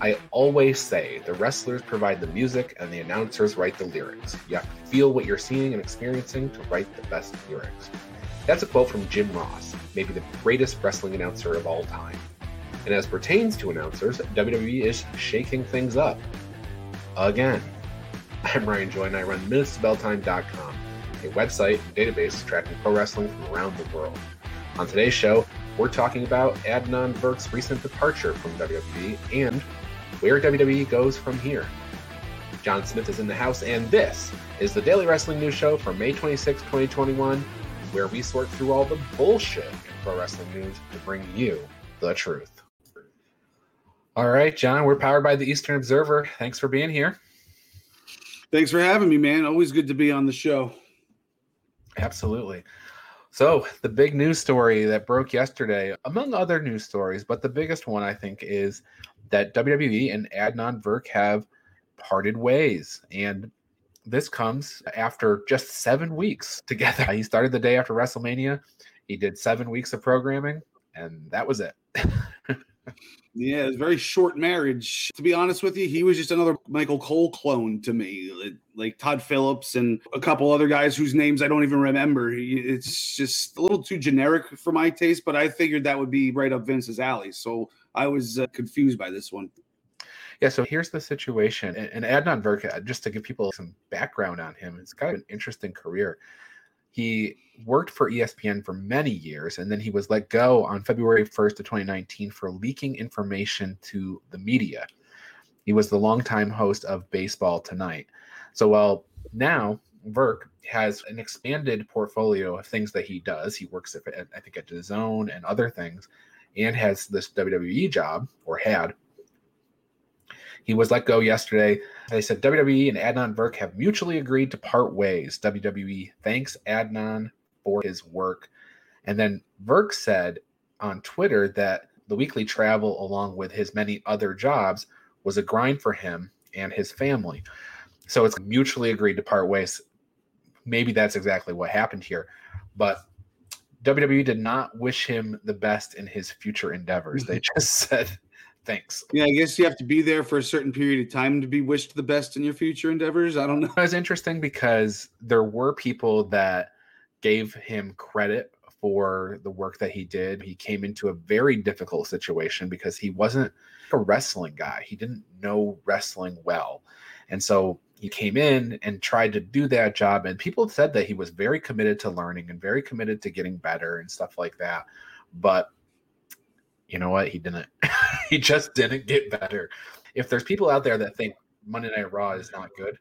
I always say the wrestlers provide the music and the announcers write the lyrics. You have to feel what you're seeing and experiencing to write the best lyrics. That's a quote from Jim Ross, maybe the greatest wrestling announcer of all time. And as pertains to announcers, WWE is shaking things up. Again. I'm Ryan Joy and I run minutesbelltime.com, a website and database tracking pro wrestling from around the world. On today's show, we're talking about Adnan Virk's recent departure from WWE and where WWE goes from here. John Smith is in the house, and this is the Daily Wrestling News Show for May 26, 2021, where we sort through all the bullshit in pro wrestling news to bring you the truth. All right, John, we're powered by the Eastern Observer. Thanks for being here. Thanks for having me, man. Always good to be on the show. Absolutely. So, the big news story that broke yesterday, among other news stories, but the biggest one I think is that WWE and Adnan Virk have parted ways. And this comes after just seven weeks together. He started the day after WrestleMania. He did seven weeks of programming, and that was it. Yeah, it's a very short marriage. To be honest with you, he was just another Michael Cole clone to me, like Todd Phillips and a couple other guys whose names I don't even remember. It's just a little too generic for my taste, but I figured that would be right up Vince's alley. So I was uh, confused by this one. Yeah, so here's the situation. And Adnan Virk, uh, just to give people some background on him, it's got an interesting career. He worked for ESPN for many years, and then he was let go on February 1st of 2019 for leaking information to the media. He was the longtime host of Baseball Tonight. So while now Virk has an expanded portfolio of things that he does, he works at, I think at DAZN and other things, and has this WWE job or had he was let go yesterday. They said WWE and Adnan Virk have mutually agreed to part ways. WWE thanks Adnan for his work. And then Virk said on Twitter that the weekly travel, along with his many other jobs, was a grind for him and his family. So it's mutually agreed to part ways. Maybe that's exactly what happened here. But WWE did not wish him the best in his future endeavors. They just said Thanks. Yeah, I guess you have to be there for a certain period of time to be wished the best in your future endeavors. I don't know. It was interesting because there were people that gave him credit for the work that he did. He came into a very difficult situation because he wasn't a wrestling guy. He didn't know wrestling well. And so he came in and tried to do that job. And people said that he was very committed to learning and very committed to getting better and stuff like that. But you know what? He didn't. he just didn't get better. If there's people out there that think Monday Night Raw is not good,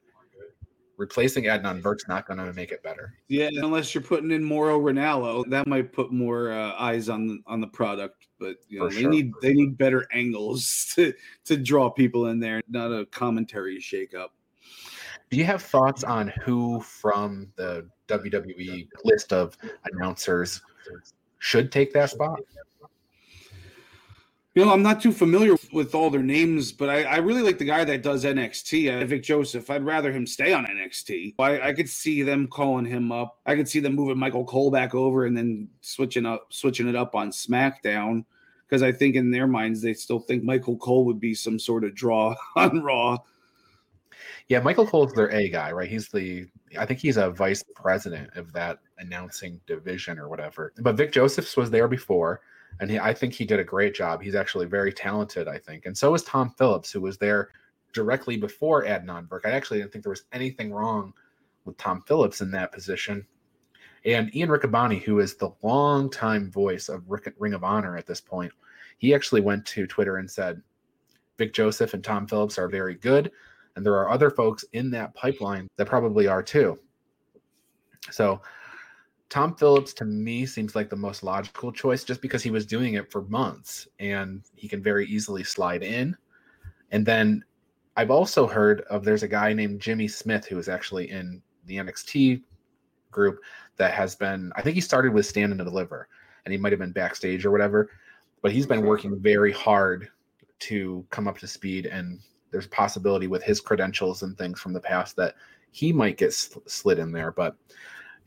replacing Adnan Virk's not going to make it better. Yeah, unless you're putting in Mauro Ranallo, that might put more uh, eyes on on the product. But you know, they sure. need they need better angles to to draw people in there, not a commentary shakeup. Do you have thoughts on who from the WWE list of announcers should take that spot? You know, I'm not too familiar with all their names, but I, I really like the guy that does NXT, uh, Vic Joseph. I'd rather him stay on NXT. I, I, could see them calling him up. I could see them moving Michael Cole back over and then switching up, switching it up on SmackDown. Because I think in their minds they still think Michael Cole would be some sort of draw on Raw. Yeah, Michael Cole's their A guy, right? He's the I think he's a vice president of that announcing division or whatever. But Vic Josephs was there before and he, I think he did a great job. He's actually very talented, I think, and so is Tom Phillips, who was there directly before Adnan Virk. I actually didn't think there was anything wrong with Tom Phillips in that position. And Ian Riccaboni, who is the longtime voice of Ring of Honor at this point, he actually went to Twitter and said, Vic Joseph and Tom Phillips are very good. And there are other folks in that pipeline that probably are too. So Tom Phillips to me seems like the most logical choice just because he was doing it for months and he can very easily slide in. And then I've also heard of there's a guy named Jimmy Smith who is actually in the NXT group that has been, I think he started with Stand and Deliver and he might have been backstage or whatever, but he's been working very hard to come up to speed. And there's possibility with his credentials and things from the past that he might get sl- slid in there. But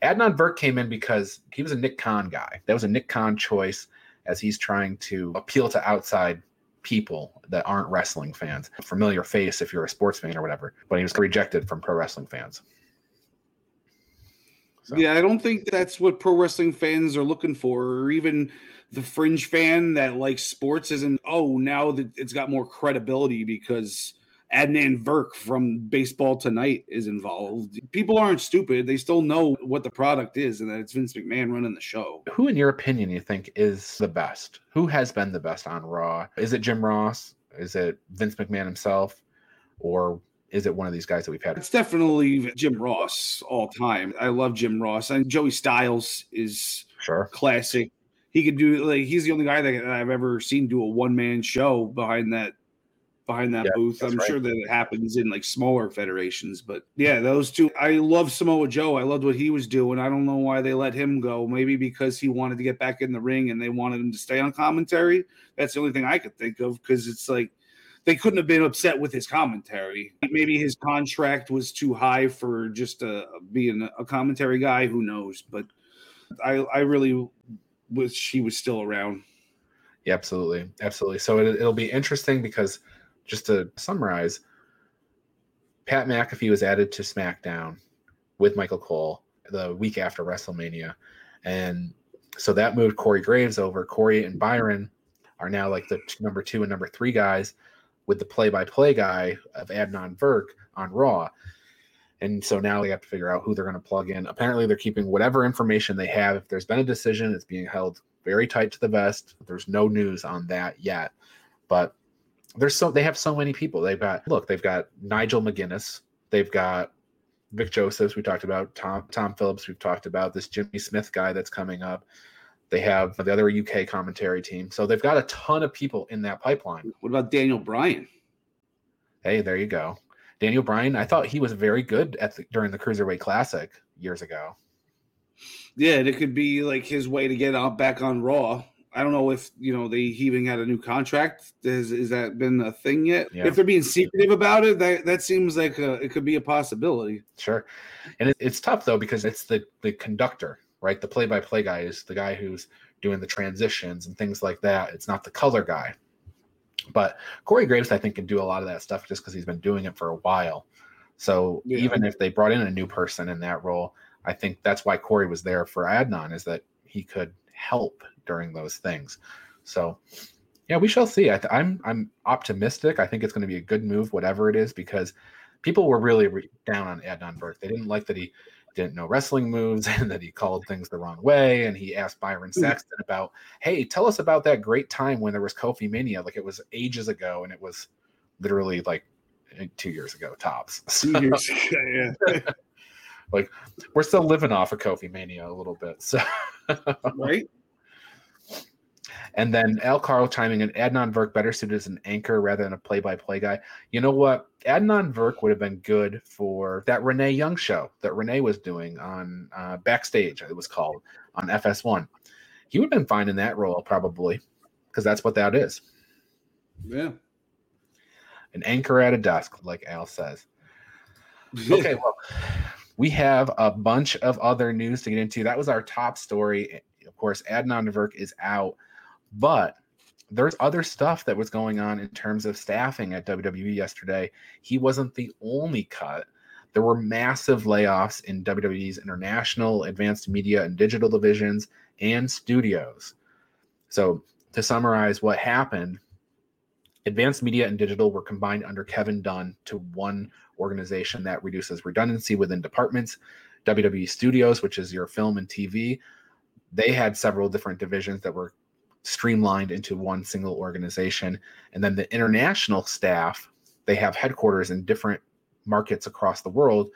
Adnan Virk came in because he was a Nick Khan guy. That was a Nick Khan choice as he's trying to appeal to outside people that aren't wrestling fans. A familiar face if you're a sports fan or whatever, but he was rejected from pro wrestling fans. So. Yeah, I don't think that's what pro wrestling fans are looking for, or even the fringe fan that likes sports isn't. Oh, now that it's got more credibility because Adnan Virk from Baseball Tonight is involved. People aren't stupid; they still know what the product is, and that it's Vince McMahon running the show. Who, in your opinion, you think is the best? Who has been the best on Raw? Is it Jim Ross? Is it Vince McMahon himself? Or is it one of these guys that we've had? It's definitely Jim Ross all time. I love Jim Ross. And Joey Styles is sure classic. He could do like he's the only guy that I've ever seen do a one man show behind that behind that yeah, booth. I'm right. sure that it happens in like smaller federations, but yeah, those two. I love Samoa Joe. I loved what he was doing. I don't know why they let him go. Maybe because he wanted to get back in the ring and they wanted him to stay on commentary. That's the only thing I could think of because it's like they couldn't have been upset with his commentary. Maybe his contract was too high for just a, being a commentary guy. Who knows? But I, I really wish he was still around. Yeah, absolutely, absolutely. So it, it'll be interesting because just to summarize, Pat McAfee was added to SmackDown with Michael Cole the week after WrestleMania, and so that moved Corey Graves over. Corey and Byron are now like the number two and number three guys with the play-by-play guy of Adnan Virk on Raw. And so now they have to figure out who they're going to plug in. Apparently, they're keeping whatever information they have. If there's been a decision, it's being held very tight to the vest. There's no news on that yet. But there's so they have so many people. They've got look, they've got Nigel McGuinness, they've got Vic Josephs, we talked about Tom Tom Phillips, we've talked about this Jimmy Smith guy that's coming up. They have the other UK commentary team. So they've got a ton of people in that pipeline. What about Daniel Bryan? Hey, there you go. Daniel Bryan, I thought he was very good at the, during the Cruiserweight Classic years ago. Yeah, and it could be like his way to get out back on Raw. I don't know if you know they even had a new contract. Has, has that been a thing yet? Yeah. If they're being secretive about it, that that seems like a, it could be a possibility. Sure, and it, it's tough though because it's the the conductor right? The play by play guy is the guy who's doing the transitions and things like that. It's not the color guy. But Corey Graves, I think, can do a lot of that stuff just because he's been doing it for a while. So yeah. even if they brought in a new person in that role, I think that's why Corey was there for Adnan is that he could help during those things. So yeah, we shall see. I am I'm, I'm optimistic. I think it's going to be a good move, whatever it is, because people were really re- down on Adnan Virk. They didn't like that he didn't know wrestling moves and that he called things the wrong way. And he asked Byron hmm. Saxton about, hey, tell us about that great time when there was Kofi Mania. Like it was ages ago and it was literally like eh, two years ago, tops. So, two years ago, yeah. like we're still living off of Kofi Mania a little bit. So right. And then Al Carl chiming in, Adnan Virk better suited as an anchor rather than a play-by-play guy. You know what? Adnan Virk would have been good for that Renee Young show that Renee was doing on uh, Backstage. It was called on FS1. He would have been fine in that role probably, because that's what that is. Yeah. An anchor at a desk, like Al says. okay, well, we have a bunch of other news to get into. That was our top story. Of course, Adnan Virk is out. But there's other stuff that was going on in terms of staffing at WWE yesterday. He wasn't the only cut. There were massive layoffs in WWE's international, advanced media, and digital divisions and studios. So, to summarize what happened, advanced media and digital were combined under Kevin Dunn to one organization that reduces redundancy within departments. WWE Studios, which is your film and TV, they had several different divisions that were streamlined into one single organization. And then the international staff, they have headquarters in different markets across the world.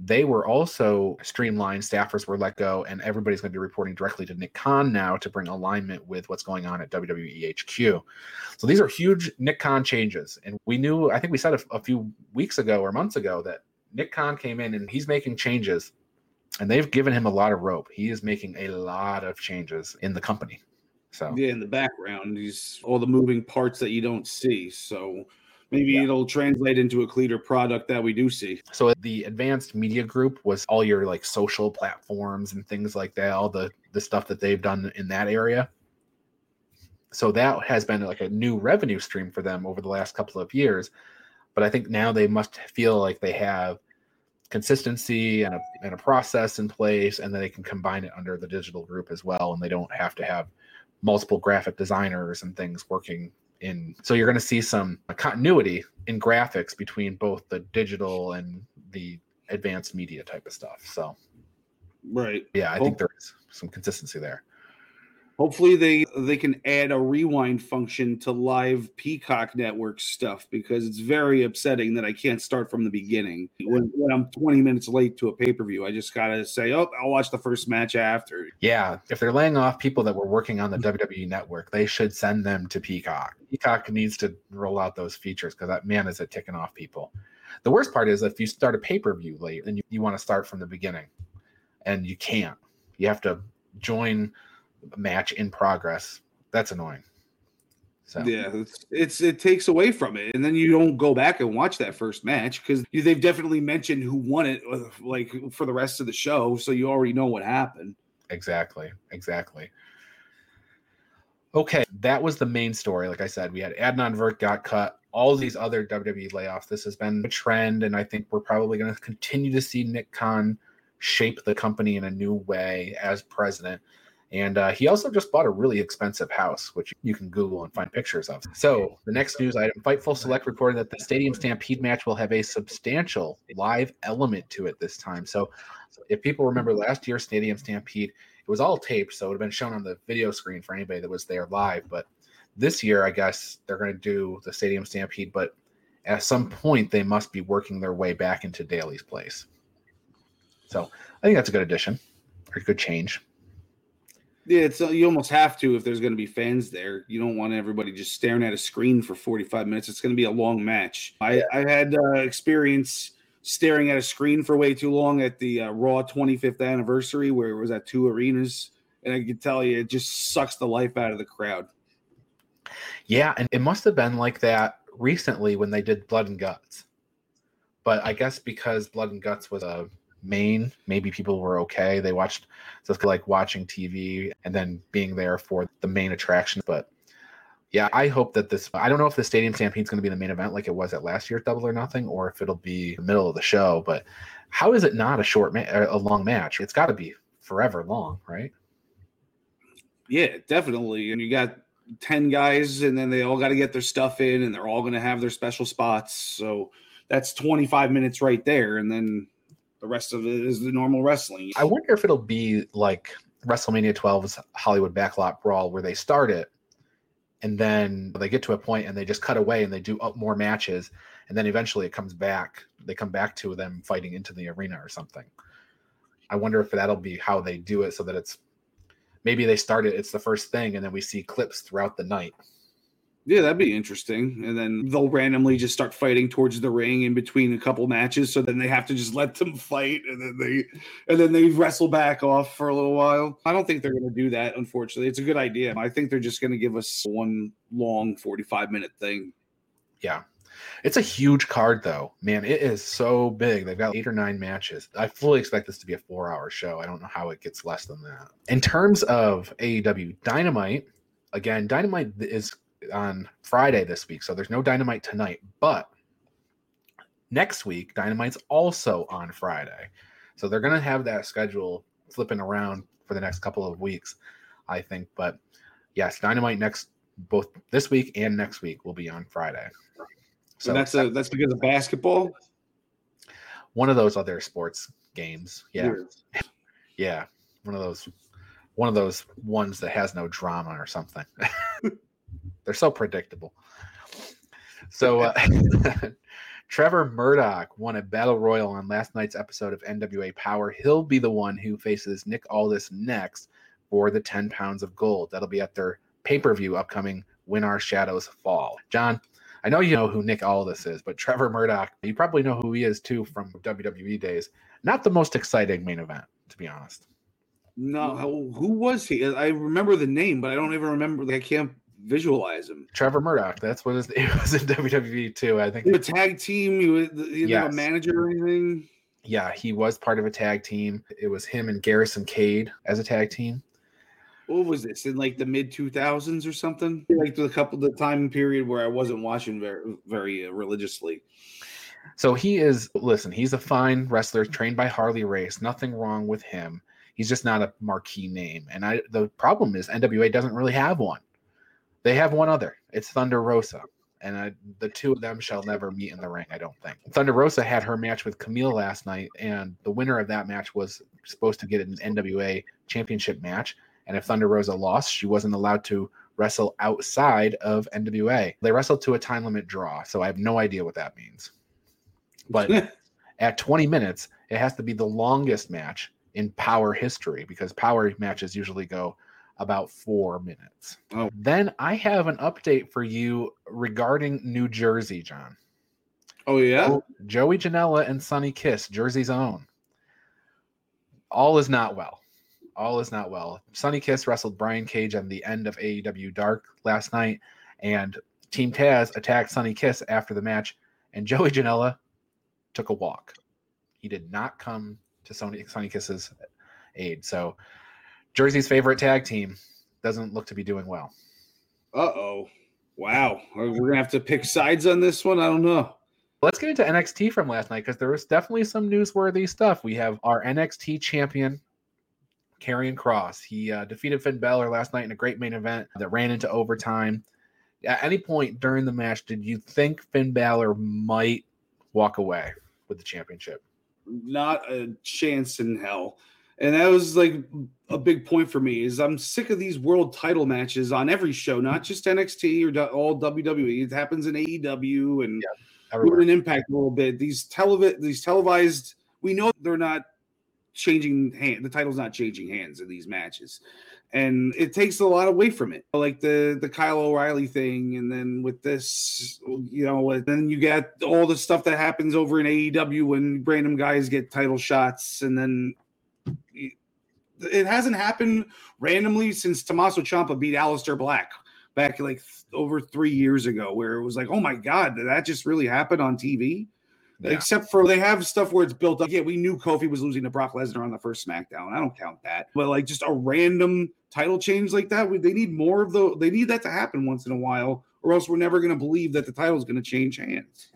They were also streamlined, staffers were let go, and everybody's going to be reporting directly to Nick Khan now to bring alignment with what's going on at WWE HQ. So these are huge Nick Khan changes. And we knew, I think we said a, a few weeks ago or months ago that Nick Khan came in and he's making changes and they've given him a lot of rope. He is making a lot of changes in the company. So yeah, in the background, these all the moving parts that you don't see. So maybe yeah. it'll translate into a cleaner product that we do see. So the advanced media group was all your like social platforms and things like that, all the the stuff that they've done in that area. So that has been like a new revenue stream for them over the last couple of years. But I think now they must feel like they have consistency and a, and a process in place, and then they can combine it under the digital group as well. And they don't have to have multiple graphic designers and things working in. So you're going to see some continuity in graphics between both the digital and the advanced media type of stuff. So, right. Yeah, I think there's some consistency there. Hopefully they they can add a rewind function to live Peacock network stuff because it's very upsetting that I can't start from the beginning when, when I'm 20 minutes late to a pay per view. I just gotta say, oh, I'll watch the first match after. Yeah, if they're laying off people that were working on the WWE network, they should send them to Peacock. Peacock needs to roll out those features because that man is it ticking off people. The worst part is if you start a pay per view late and you, you want to start from the beginning, and you can't, you have to join match in progress. That's annoying. So yeah, it's, it's, it takes away from it, and then you don't go back and watch that first match because they've definitely mentioned who won it, uh, like for the rest of the show, so you already know what happened. Exactly, exactly. Okay, that was the main story. Like I said, we had Adnan Virk got cut. All these other WWE layoffs. This has been a trend, and I think we're probably going to continue to see Nick Khan shape the company in a new way as president. And uh, he also just bought a really expensive house, which you can Google and find pictures of. So, the next news item Fightful Select reported that the Stadium Stampede match will have a substantial live element to it this time. So, if people remember last year's Stadium Stampede, it was all taped, so it would have been shown on the video screen for anybody that was there live. But this year, I guess they're going to do the Stadium Stampede, but at some point, they must be working their way back into Daily's Place. So, I think that's a good addition or a good change. Yeah, it's uh, you almost have to if there's going to be fans there. You don't want everybody just staring at a screen for 45 minutes. It's going to be a long match. I, I had uh, experience staring at a screen for way too long at the uh, Raw 25th anniversary, where it was at two arenas, and I can tell you, it just sucks the life out of the crowd. Yeah, and it must have been like that recently when they did Blood and Guts. But I guess because Blood and Guts was a main maybe people were okay. They watched so it's like watching tv and then being there for the main attraction. But yeah i hope that this i don't know if the stadium stampede is going to be the main event like it was at last year's double or nothing or if it'll be the middle of the show but how is it not a short ma- a long match? It's got to be forever long right? Yeah definitely. And you got 10 guys and then they all got to get their stuff in and they're all going to have their special spots. So that's 25 minutes right there. And then the rest of it is the normal wrestling. I wonder if it'll be like WrestleMania 12's Hollywood Backlot Brawl, where they start it and then they get to a point and they just cut away and they do up more matches, and then eventually it comes back. They come back to them fighting into the arena or something. I wonder if that'll be how they do it, so that it's maybe they start it. It's the first thing, and then we see clips throughout the night. Yeah, that'd be interesting. And then they'll randomly just start fighting towards the ring in between a couple matches. So then they have to just let them fight, and then they and then they wrestle back off for a little while. I don't think they're going to do that. Unfortunately, it's a good idea. I think they're just going to give us one long forty-five minute thing. Yeah, it's a huge card, though. Man, it is so big. They've got eight or nine matches. I fully expect this to be a four hour show. I don't know how it gets less than that. In terms of AEW Dynamite, again, Dynamite is on Friday this week, so there's no Dynamite tonight. But next week, Dynamite's also on Friday, so they're gonna have that schedule flipping around for the next couple of weeks, I think. But yes, Dynamite next both this week and next week will be on Friday. So and that's a that's because of basketball. One of those other sports games, yeah, yeah, one of those one of those ones that has no drama or something. They're so predictable. So uh, Trevor Murdoch won a battle royal on last night's episode of NWA Power. He'll be the one who faces Nick Aldis next for the 10 pounds of gold. That'll be at their pay-per-view upcoming When Our Shadows Fall. John, I know you know who Nick Aldis is, but Trevor Murdoch, you probably know who he is too from WWE days. Not the most exciting main event, to be honest. No, who was he? I remember the name, but I don't even remember. I can't visualize him. Trevor Murdoch. That's what name was in WWE too. I think a tag team. You was yes. a manager or anything. Yeah, he was part of a tag team. It was him and Garrison Cade as a tag team. what was this in like the mid 2000s or something? Like the couple the time period where I wasn't watching very very uh, religiously. So he is listen, he's a fine wrestler trained by Harley Race. Nothing wrong with him. He's just not a marquee name. And I the problem is NWA doesn't really have one. They have one other. It's Thunder Rosa. And I, the two of them shall never meet in the ring, I don't think. Thunder Rosa had her match with Kamille last night, and the winner of that match was supposed to get an NWA championship match. And if Thunder Rosa lost, she wasn't allowed to wrestle outside of NWA. They wrestled to a time limit draw, so I have no idea what that means. But at 20 minutes, it has to be the longest match in power history because power matches usually go about four minutes. Oh. Then I have an update for you regarding New Jersey, John. Oh yeah. Joey Janela and Sonny Kiss, Jersey's own. All is not well. All is not well. Sonny Kiss wrestled Brian Cage on the end of AEW Dark last night, and Team Taz attacked Sonny Kiss after the match, and Joey Janela took a walk. He did not come to Sonny, Sonny Kiss's aid. So Jersey's favorite tag team doesn't look to be doing well. Uh oh. Wow. We're gonna have to pick sides on this one. I don't know. Let's get into NXT from last night because there was definitely some newsworthy stuff. We have our NXT champion, Karrion Kross. He uh, defeated Finn Balor last night in a great main event that ran into overtime. At any point during the match, did you think Finn Balor might walk away with the championship? Not a chance in hell. And that was like a big point for me is I'm sick of these world title matches on every show, not just NXT or all WWE. It happens in AEW and Yeah, an impact a little bit. These televi- these televised, we know they're not changing hand. The title's not changing hands in these matches, and it takes a lot away from it. Like the the Kyle O'Reilly thing, and then with this, you know, then you get all the stuff that happens over in AEW when random guys get title shots, and then it hasn't happened randomly since Tommaso Ciampa beat Aleister Black back like th- over three years ago, where it was like, oh my god, did that just really happen on TV? Yeah. Except for they have stuff where it's built up. Yeah, we knew Kofi was losing to Brock Lesnar on the first SmackDown. I don't count that. But like just a random title change like that, we- they need more of the. They need that to happen once in a while, or else we're never going to believe that the title is going to change hands.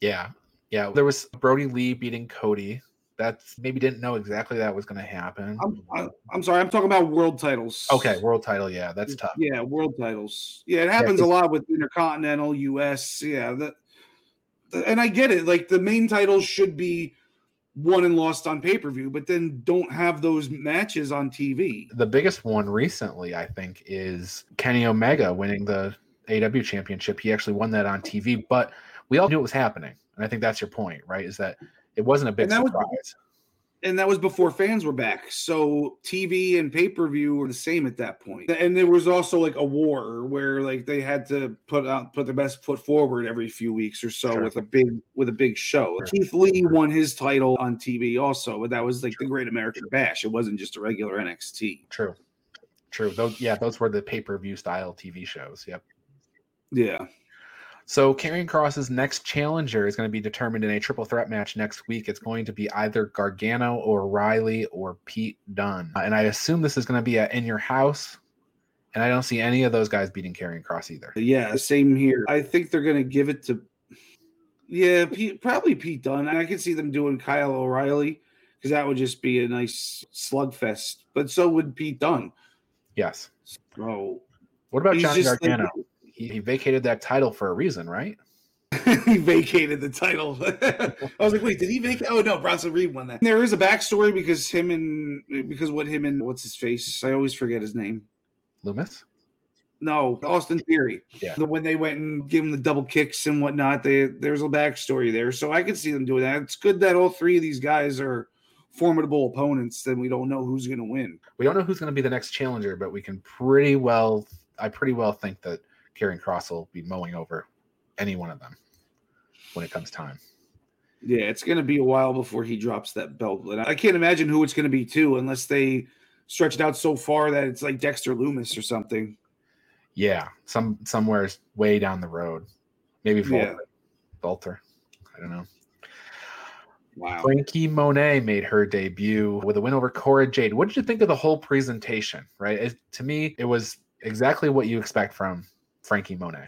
Yeah. Yeah. There was Brodie Lee beating Cody. That's maybe didn't know exactly that was going to happen. I'm, I'm sorry, I'm talking about world titles. okay. World title. Yeah. That's tough. Yeah, world titles. Yeah, it happens a lot with Intercontinental, US. Yeah, that, and I get it. Like the main titles should be won and lost on pay per view, but then don't have those matches on TV. The biggest one recently, I think, is Kenny Omega winning the AW championship. He actually won that on TV, but we all knew it was happening. And I think that's your point, right? Is that it wasn't a big And that was- surprise. And that was before fans were back. So TV and pay per view were the same at that point. And there was also like a war where like they had to put out put their best foot forward every few weeks or so Sure. with a big with a big show. Sure. Keith Lee won his title on TV also, but that was like the Great American Bash. It wasn't just a regular NXT. True. True. Those yeah, those were the pay-per-view style TV shows. Yep. Yeah. So Karrion Kross's next challenger is going to be determined in a triple threat match next week. It's going to be either Gargano or Riley or Pete Dunne. Uh, and I assume this is going to be a in your house. And I don't see any of those guys beating Karrion Kross either. Yeah, same here. I think they're gonna give it to yeah, Pete, probably Pete Dunne. I can see them doing Kyle O'Reilly because that would just be a nice slugfest. But so would Pete Dunne. Yes. So What about Johnny Gargano? He, he vacated that title for a reason, right? he vacated the title. I was like, wait, did he vacate? Oh no, Bronson Reed won that. There is a backstory because him and because what him and what's his face? I always forget his name. Lumis? No, Austin Theory. Yeah. The- When they went and gave him the double kicks and whatnot, they, there's a backstory there. So I can see them doing that. It's good that all three of these guys are formidable opponents. Then we don't know who's going to win. We don't know who's going to be the next challenger, but we can pretty well, I pretty well think that Karrion Kross will be mowing over any one of them when it comes time. Yeah, it's going to be a while before he drops that belt. And I can't imagine who it's going to be too, unless they stretch it out so far that it's like Dexter Lumis or something. Yeah, some somewhere way down the road, maybe Yeah. Volter. Volter. I don't know. Wow. Franky Monet made her debut with a win over Cora Jade. What did you think of the whole presentation? Right, it, to me, it was exactly what you expect from Franky Monet.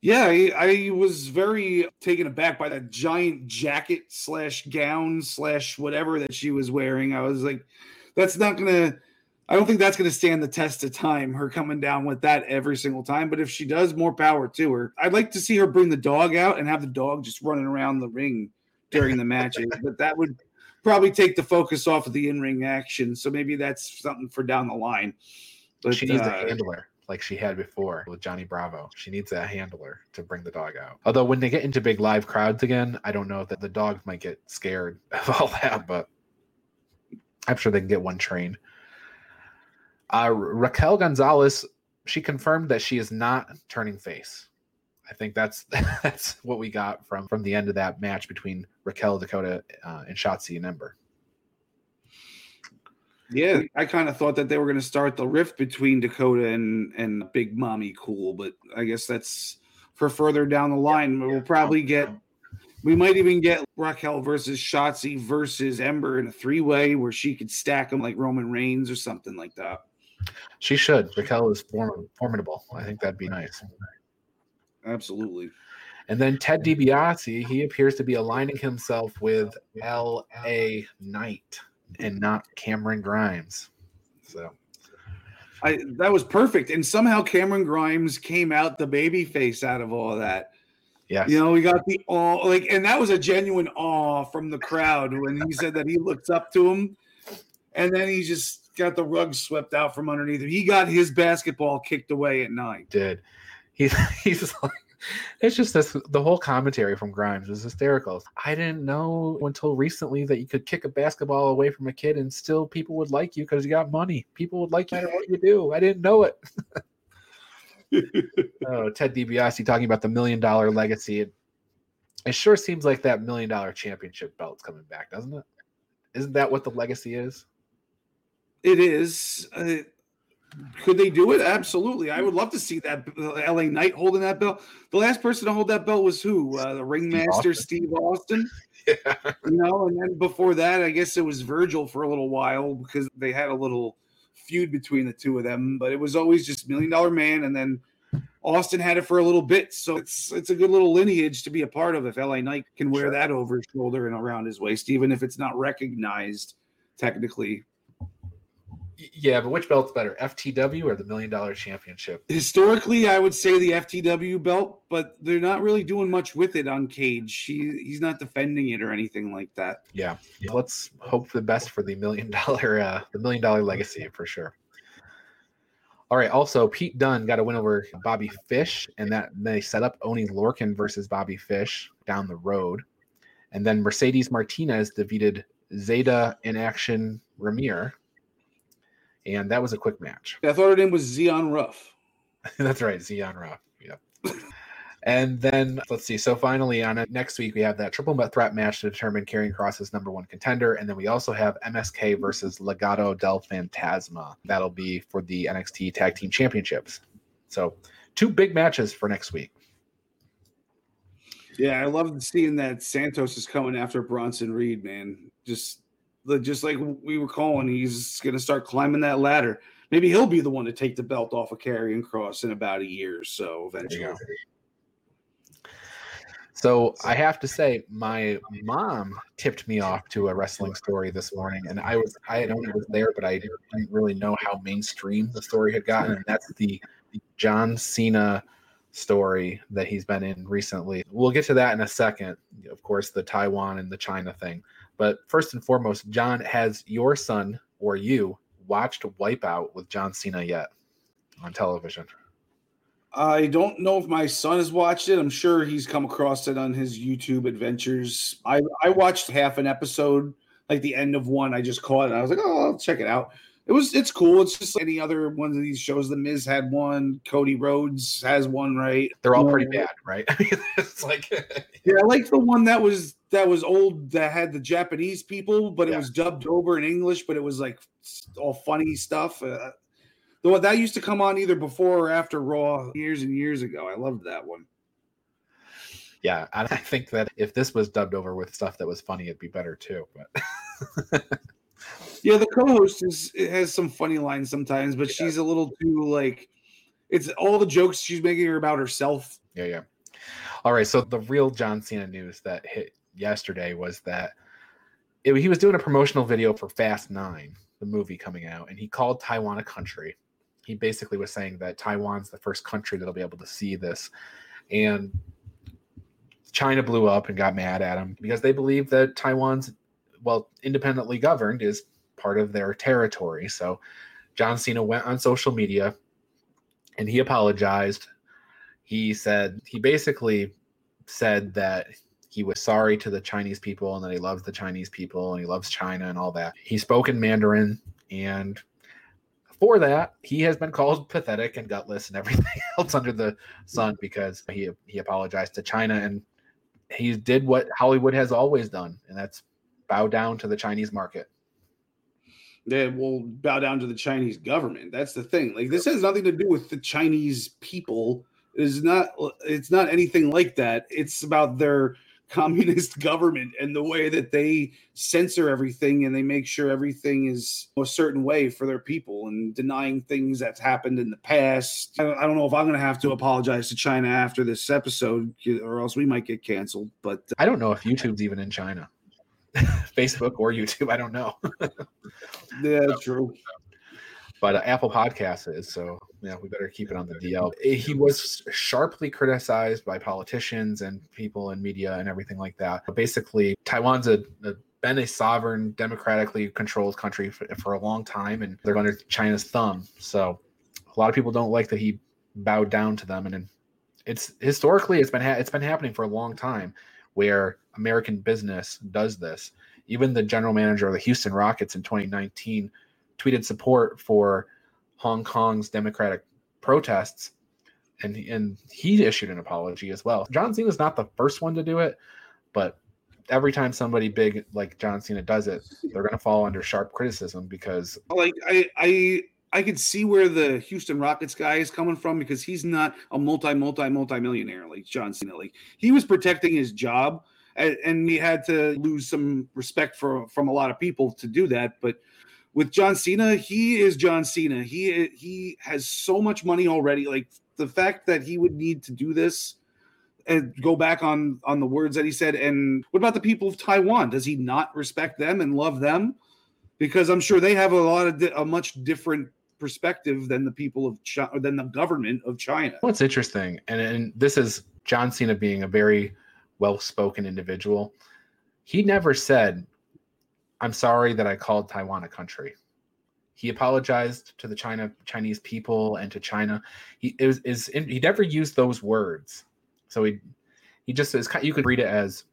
Yeah, I, I, was very taken aback by that giant jacket slash gown slash whatever that she was wearing. I was like, that's not gonna. I don't think that's gonna stand the test of time. Her coming down with that every single time. But if she does, more power to her. I'd like to see her bring the dog out and have the dog just running around the ring during the matches. but that would probably take the focus off of the in ring action. So maybe that's something for down the line. But she needs uh, a handler like she had before with Johnny Bravo. She needs a handler to bring the dog out. Although when they get into big live crowds again, I don't know that the dog might get scared of all that, but I'm sure they can get one trained. Uh, Raquel Gonzalez, she confirmed that she is not turning face. I think that's that's what we got from from the end of that match between Raquel Dakota uh, and Shotzi and Ember. Yeah, I kind of thought that they were going to start the rift between Dakota and and Big Mami Cool, but I guess that's for further down the line. Yeah, we'll probably get we might even get Raquel versus Shotzi versus Ember in a three way where she could stack them like Roman Reigns or something like that. She should. Raquel is form- formidable. I think that'd be nice. Absolutely. And then Ted DiBiase, he appears to be aligning himself with L.A. Knight and not Cameron Grimes. So I that was perfect. And somehow Cameron Grimes came out the baby face out of all of that. Yeah. You know, we got the awe like and that was a genuine awe from the crowd when he said that he looked up to him and then he just got the rug swept out from underneath him. He got his basketball kicked away at night. Did. He's he's like it's just this the whole commentary from Grimes was hysterical. I didn't know until recently that you could kick a basketball away from a kid and still people would like you because you got money. People would like you no matter what you do. I didn't know it. oh, Ted DiBiase talking about the million dollar legacy. It, it sure seems like that million dollar championship belt's coming back, doesn't it? Isn't that what the legacy is? It is. Uh, could they do it? Absolutely. I would love to see that uh, LA Knight holding that belt. The last person to hold that belt was who? Uh, the ringmaster Steve Austin. Steve Austin. Yeah. You know, and then before that, I guess it was Virgil for a little while because they had a little feud between the two of them. But it was always just Million Dollar Man, and then Austin had it for a little bit. So it's it's a good little lineage to be a part of if LA Knight can wear sure. that over his shoulder and around his waist, even if it's not recognized technically yeah, but which belt's better, FTW or the Million Dollar Championship? Historically, I would say the FTW belt, but they're not really doing much with it on Cage. He, he's not defending it or anything like that. Yeah, let's hope for the best for the Million Dollar uh, the Million Dollar Legacy for sure. All right. Also, Pete Dunne got a win over Bobby Fish, and that they set up Oni Lorcan versus Bobby Fish down the road, and then Mercedes Martinez defeated Zeta in action Ramir and that was a quick match. I thought her name was Zion Ruff. That's right, Zion Ruff. Yep. and then let's see. So finally, on it next week, we have that triple threat match to determine Karrion Kross's number one contender, and then we also have MSK versus Legado del Fantasma. That'll be for the NXT Tag Team Championships. So two big matches for next week. Yeah, I love seeing that Santos is coming after Bronson Reed, man. Just just like we were calling, he's going to start climbing that ladder. Maybe he'll be the one to take the belt off of Karrion Kross in about a year or so eventually. So I have to say, my mom tipped me off to a wrestling story this morning, and I was I know it was there, but I didn't really know how mainstream the story had gotten, and that's the John Cena story that he's been in recently. We'll get to that in a second. Of course, the Taiwan and the China thing. But first and foremost, John, has your son or you watched Wipeout with John Cena yet on television? I don't know if my son has watched it. I'm sure he's come across it on his YouTube adventures. I, I watched half an episode, like the end of one. I just caught it. I was like, oh, I'll check it out. It was it's cool. It's just like any other one of these shows. The Miz had one. Cody Rhodes has one. Right? They're all pretty bad, right? it's like yeah, I like the one that was that was old that had the Japanese people, but it yeah. was dubbed over in English, but it was like all funny stuff. Uh, the one that used to come on either before or after Raw years and years ago. I loved that one. Yeah, and I think that if this was dubbed over with stuff that was funny, it'd be better too. But yeah, the co-host is has some funny lines sometimes, but yeah. she's a little too like it's all the jokes she's making are about herself. Yeah, yeah. All right, so the real John Cena news that hit yesterday was that it, he was doing a promotional video for Fast Nine, the movie coming out, and he called Taiwan a country. He basically was saying that Taiwan's the first country that'll be able to see this, and China blew up and got mad at him because they believe that Taiwan's well independently governed is part of their territory. So John Cena went on social media and he apologized. He said he basically said that he was sorry to the Chinese people and that he loves the Chinese people and he loves China and all that. He spoke in Mandarin and for that, he has been called pathetic and gutless and everything else under the sun because he he apologized to China and he did what Hollywood has always done, and that's bow down to the Chinese market. They will bow down to the Chinese government. That's the thing. Like this has nothing to do with the Chinese people. It is not. It's not anything like that. It's about their communist government and the way that they censor everything and they make sure everything is a certain way for their people and denying things that's happened in the past. I don't, know if I'm going to have to apologize to China after this episode or else we might get canceled. But uh, I don't know if YouTube's even in China. Facebook or YouTube, I don't know. yeah, true but uh, Apple Podcasts is. So yeah, we better keep it on the DL. He was sharply criticized by politicians and people in media and everything like that. But basically, Taiwan's a, a been a sovereign, democratically controlled country for, for a long time, and they're under China's thumb. So a lot of people don't like that he bowed down to them, and it's historically it's been ha- it's been happening for a long time where American business does this. Even the general manager of the Houston Rockets in 2019 tweeted support for Hong Kong's democratic protests, and and he issued an apology as well. John Cena is not the first one to do it, but every time somebody big like John Cena does it, they're going to fall under sharp criticism because like I I I could see where the Houston Rockets guy is coming from because he's not a multi multi multi millionaire like John Cena. Like he was protecting his job and, and he had to lose some respect for from a lot of people to do that, but with John Cena, he is John Cena. He he has so much money already. Like the fact that he would need to do this and go back on on the words that he said. And what about the people of Taiwan? Does he not respect them and love them? Because I'm sure they have a lot of di- a much different perspective than the people of China, than the government of China. What's interesting, and, and this is John Cena being a very well-spoken individual. He never said I'm sorry that I called Taiwan a country. He apologized to the China Chinese people and to China. He is is he never used those words. So he he just is you could read it as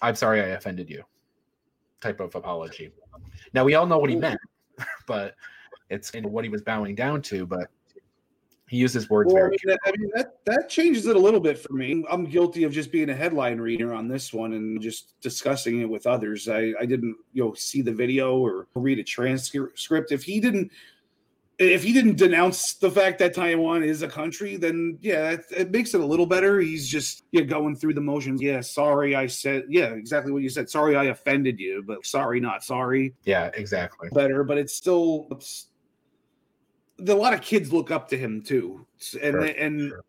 I'm sorry I offended you type of apology. Now we all know what he meant, but it's what he was bowing down to, but he uses words well, very. I mean, that that changes it a little bit for me. I'm guilty of just being a headline reader on this one and just discussing it with others. I I didn't you know see the video or read a transcript. If he didn't. If he didn't denounce the fact that Taiwan is a country, then yeah, it, it makes it a little better. He's just yeah going through the motions. Yeah, sorry, I said yeah, exactly what you said. Sorry, I offended you, but sorry, not sorry. Yeah, exactly. Better, but it's still it's a lot of kids look up to him too, and sure, they, and sure.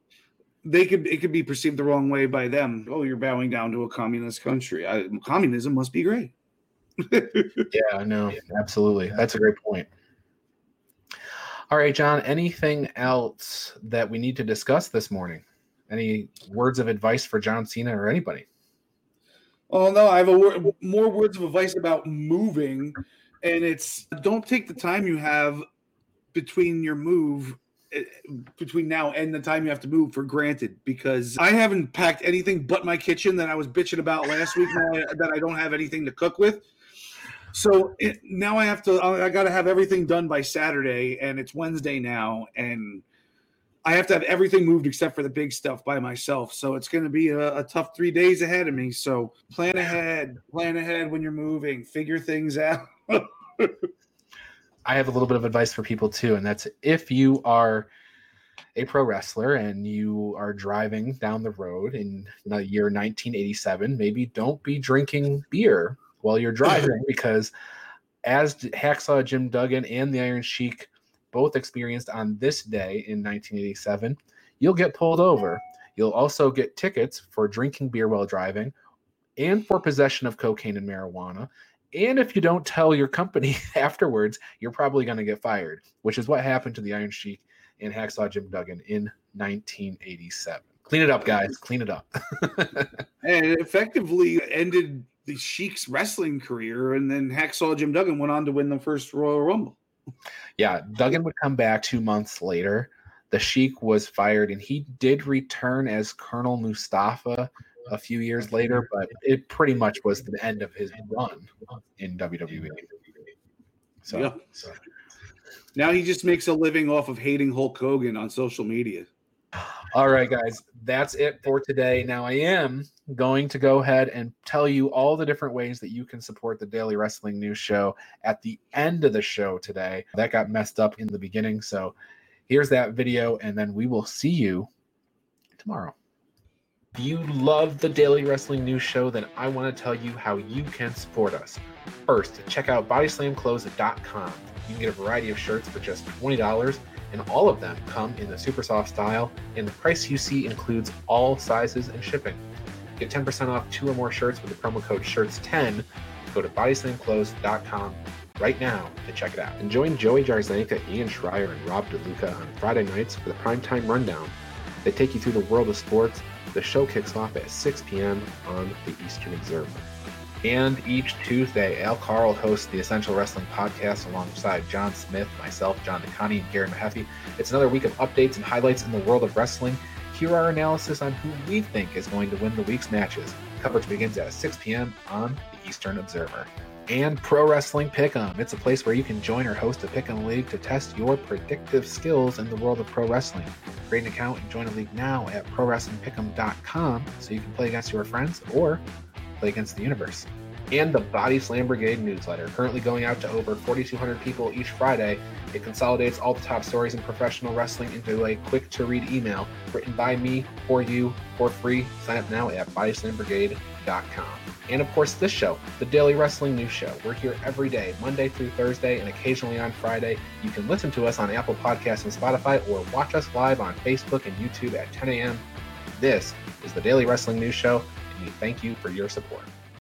they could it could be perceived the wrong way by them. Oh, you're bowing down to a communist country. I, communism must be great. yeah, I know. absolutely. That's a great point. All right, John. Anything else that we need to discuss this morning? Any words of advice for John Cena or anybody? Oh no, I have a word, more words of advice about moving, and it's don't take the time you have between your move eh, between now and the time you have to move for granted because I haven't packed anything but my kitchen that I was bitching about last week that I don't have anything to cook with. So it, now I have to I got to have everything done by Saturday and it's Wednesday now and I have to have everything moved except for the big stuff by myself. So it's going to be a, a tough 3 days ahead of me. So plan ahead, plan ahead when you're moving, figure things out. I have a little bit of advice for people too, and that's if you are a pro wrestler and you are driving down the road in the year 1987, maybe don't be drinking beer while you're driving because as Hacksaw Jim Duggan and the Iron Sheik both experienced on this day in 1987, you'll get pulled over. You'll also get tickets for drinking beer while driving and for possession of cocaine and marijuana. And if you don't tell your company afterwards, you're probably going to get fired, which is what happened to the Iron Sheik and Hacksaw Jim Duggan in 1987. Clean it up, guys. Clean it up. and it effectively ended the Sheik's wrestling career, and then Hacksaw Jim Duggan went on to win the first Royal Rumble. Yeah, Duggan would come back two months later. The Sheik was fired, and he did return as Colonel Mustafa a few years later, but it pretty much was the end of his run in WWE. So, yeah. so. now he just makes a living off of hating Hulk Hogan on social media. All right, guys, that's it for today. Now, I am going to go ahead and tell you all the different ways that you can support the Daily Wrestling News Show at the end of the show today. That got messed up in the beginning. So, here's that video, and then we will see you tomorrow. If you love the Daily Wrestling News Show, then I want to tell you how you can support us. First, check out bodyslamclothes.com. You can get a variety of shirts for just $20, and all of them come in the super soft style, and the price you see includes all sizes and shipping. Get 10% off two or more shirts with the promo code SHIRTS10. Go to bodyslamclothes.com right now to check it out. And join Joey Jarzanka, Ian Schreier, and Rob DeLuca on Friday nights for the primetime rundown. They take you through the world of sports the show kicks off at 6 p.m. on the Eastern Observer. And each Tuesday, Al Carl hosts the Essential Wrestling Podcast alongside John Smith, myself, John DeConnie, and Gary Mahaffey. It's another week of updates and highlights in the world of wrestling. Here are our analysis on who we think is going to win the week's matches. Coverage begins at 6 p.m. on the Eastern Observer and Pro Wrestling Pick'em. It's a place where you can join or host a Pick'em League to test your predictive skills in the world of pro wrestling. Create an account and join a league now at ProWrestlingPick'em.com so you can play against your friends or play against the universe. And the Body Slam Brigade newsletter, currently going out to over 4,200 people each Friday. It consolidates all the top stories in professional wrestling into a quick to read email written by me for you for free. Sign up now at BodySlamBrigade.com. And of course, this show, the Daily Wrestling News Show. We're here every day, Monday through Thursday, and occasionally on Friday. You can listen to us on Apple Podcasts and Spotify, or watch us live on Facebook and YouTube at 10 a.m. This is the Daily Wrestling News Show, and we thank you for your support.